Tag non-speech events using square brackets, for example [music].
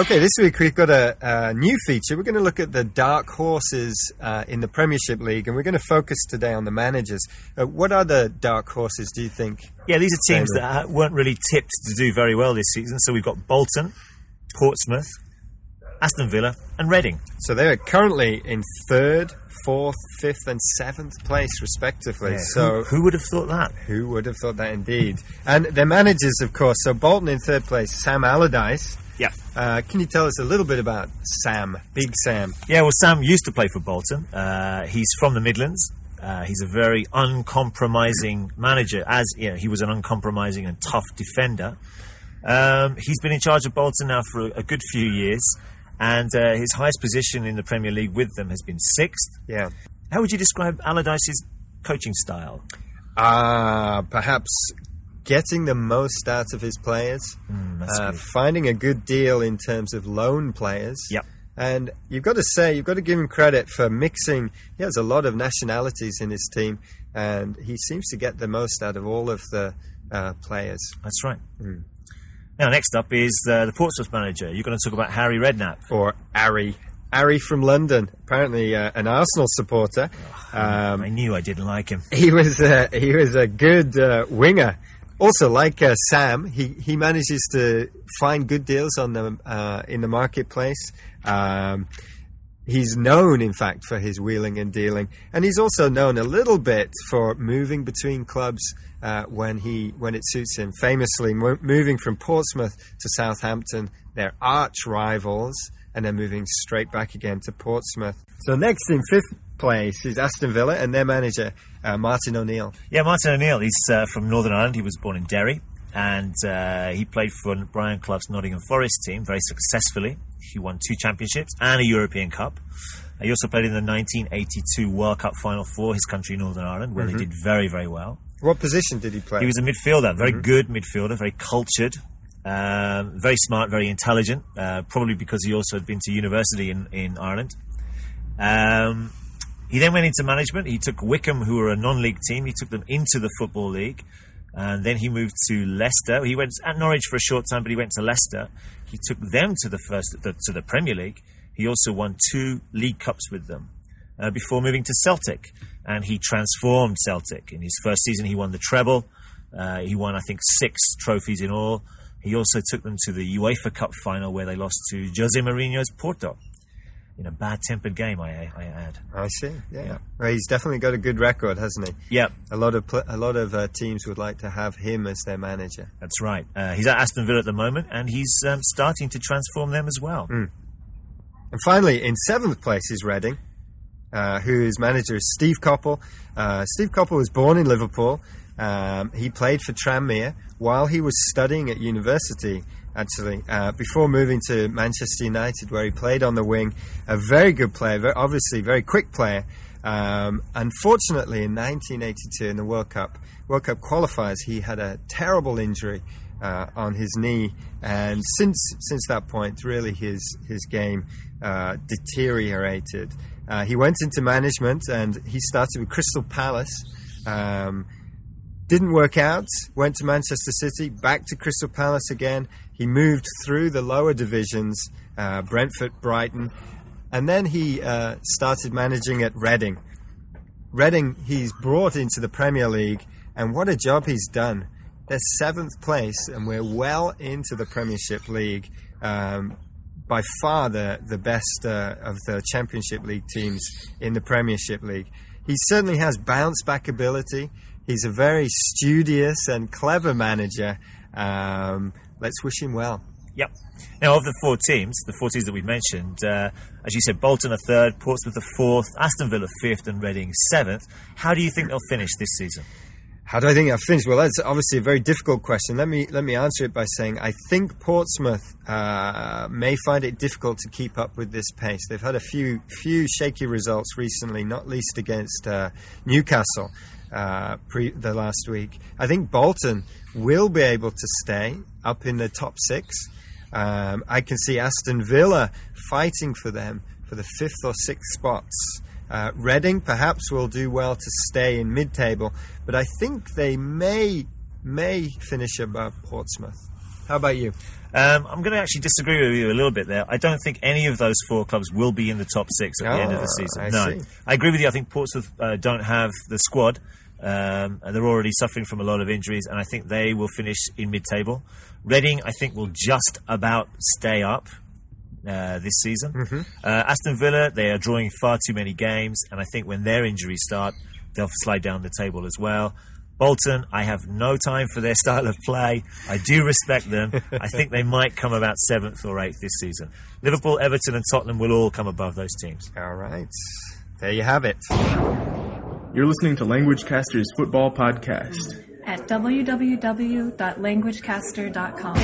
Okay, this week we've got a, a new feature. We're going to look at the dark horses uh, in the Premiership League, and we're going to focus today on the managers. Uh, what other dark horses do you think? Yeah, these are teams that weren't really tipped to do very well this season. So we've got Bolton, Portsmouth, Aston Villa, and Reading. So they're currently in third, fourth, fifth, and seventh place, respectively. So who, who would have thought that? Who would have thought that indeed? And their managers, of course. So Bolton in third place, Sam Allardyce. Yeah. Uh, can you tell us a little bit about Sam, Big Sam? Yeah, well, Sam used to play for Bolton. Uh, he's from the Midlands. Uh, he's a very uncompromising manager, as you know, he was an uncompromising and tough defender. Um, he's been in charge of Bolton now for a, a good few years, and uh, his highest position in the Premier League with them has been sixth. Yeah. How would you describe Allardyce's coaching style? Ah, perhaps getting the most out of his players, that's uh, finding a good deal in terms of loan players. Yep. And you've got to say, you've got to give him credit for mixing. He has a lot of nationalities in his team, and he seems to get the most out of all of the uh, players. That's right. Now, next up is uh, the Portsmouth manager. You're going to talk about Harry Redknapp. Or Ari. Ari from London, apparently uh, an Arsenal supporter. Um, I knew I didn't like him. he was uh, he was a good uh, winger. Also, like uh, Sam, he, he manages to find good deals on the uh, in the marketplace. Um, he's known, in fact, for his wheeling and dealing, and he's also known a little bit for moving between clubs uh, when he when it suits him. Famously, mo- moving from Portsmouth to Southampton, their arch rivals, and they're moving straight back again to Portsmouth. So next in fifth place is Aston Villa and their manager uh, Martin O'Neill. Yeah, Martin O'Neill. He's uh, from Northern Ireland. He was born in Derry, and uh, he played for Brian Clough's Nottingham Forest team very successfully. He won two championships and a European Cup. He also played in the 1982 World Cup Final for his country, Northern Ireland, where they did very, very well. What position did he play? He was a midfielder, very good midfielder, very cultured, um, very smart, very intelligent. Uh, probably because he also had been to university in in Ireland. Um, he then went into management. He took Wycombe, who were a non-league team, he took them into the football league, and then he moved to Leicester. He went at Norwich for a short time, but he went to Leicester. He took them to the first the, to the Premier League. He also won two league cups with them uh, before moving to Celtic, and he transformed Celtic. In his first season, he won the treble. Uh, he won, I think, six trophies in all. He also took them to the UEFA Cup final, where they lost to Jose Mourinho's Porto in a bad-tempered game. I, I add. I see. Yeah. Well, he's definitely got a good record, hasn't he? Yeah, A lot of pl- a lot of uh, teams would like to have him as their manager. that's right. Uh, he's at Aston Villa at the moment, and he's um, starting to transform them as well. And finally, in seventh place is Reading, uh, whose manager is Steve Coppell. Uh, Steve Coppell was born in Liverpool. Um, he played for Tranmere while he was studying at university, actually, uh, before moving to Manchester United, where he played on the wing. A very good player, very, obviously very quick player. Um, unfortunately, in 1982 in the World Cup, World Cup qualifiers, he had a terrible injury uh, on his knee, and since since that point, really his his game uh, deteriorated. Uh, he went into management, and he started with Crystal Palace. Um, didn't work out. Went to Manchester City, back to Crystal Palace again. He moved through the lower divisions, uh, Brentford, Brighton, and then he uh, started managing at Reading. Reading, he's brought into the Premier League, and what a job he's done. They're seventh place, and we're well into the Premiership League. Um, by far the the best uh, of the Championship League teams in the Premiership League. He certainly has bounce back ability. He's a very studious and clever manager. Um, let's wish him well. Yep. Now, of the four teams, the four teams that we've mentioned, uh, as you said, Bolton are third, Portsmouth are fourth, Aston Villa fifth, and Reading seventh. How do you think they'll finish this season? How do I think finish? Well, that's obviously a very difficult question. Let me let me answer it by saying I think Portsmouth uh, may find it difficult to keep up with this pace. They've had a few few shaky results recently, not least against uh, Newcastle uh, pre the last week. I think Bolton will be able to stay up in the top six. Um, I can see Aston Villa fighting for them for the fifth or sixth spots. Uh, Reading perhaps will do well to stay in mid-table, but I think they may may finish above Portsmouth. How about you? Um, I'm going to actually disagree with you a little bit there. I don't think any of those four clubs will be in the top six at the end of the Ah, season. I no, see. I agree with you. I think Portsmouth uh, don't have the squad, um, and they're already suffering from a lot of injuries, and I think they will finish in mid-table. Reading, I think, will just about stay up. Uh, this season, Mm-hmm. uh, Aston Villa they are drawing far too many games, and I think when their injuries start, they'll slide down the table as well. Bolton, I have no time for their [laughs] style of play. I do respect them. I think they might come about seventh or eighth this season. Liverpool, Everton, and Tottenham will all come above those teams. All right. There you have it. You're listening to Languagecaster's Football Podcast. at www.languagecaster.com.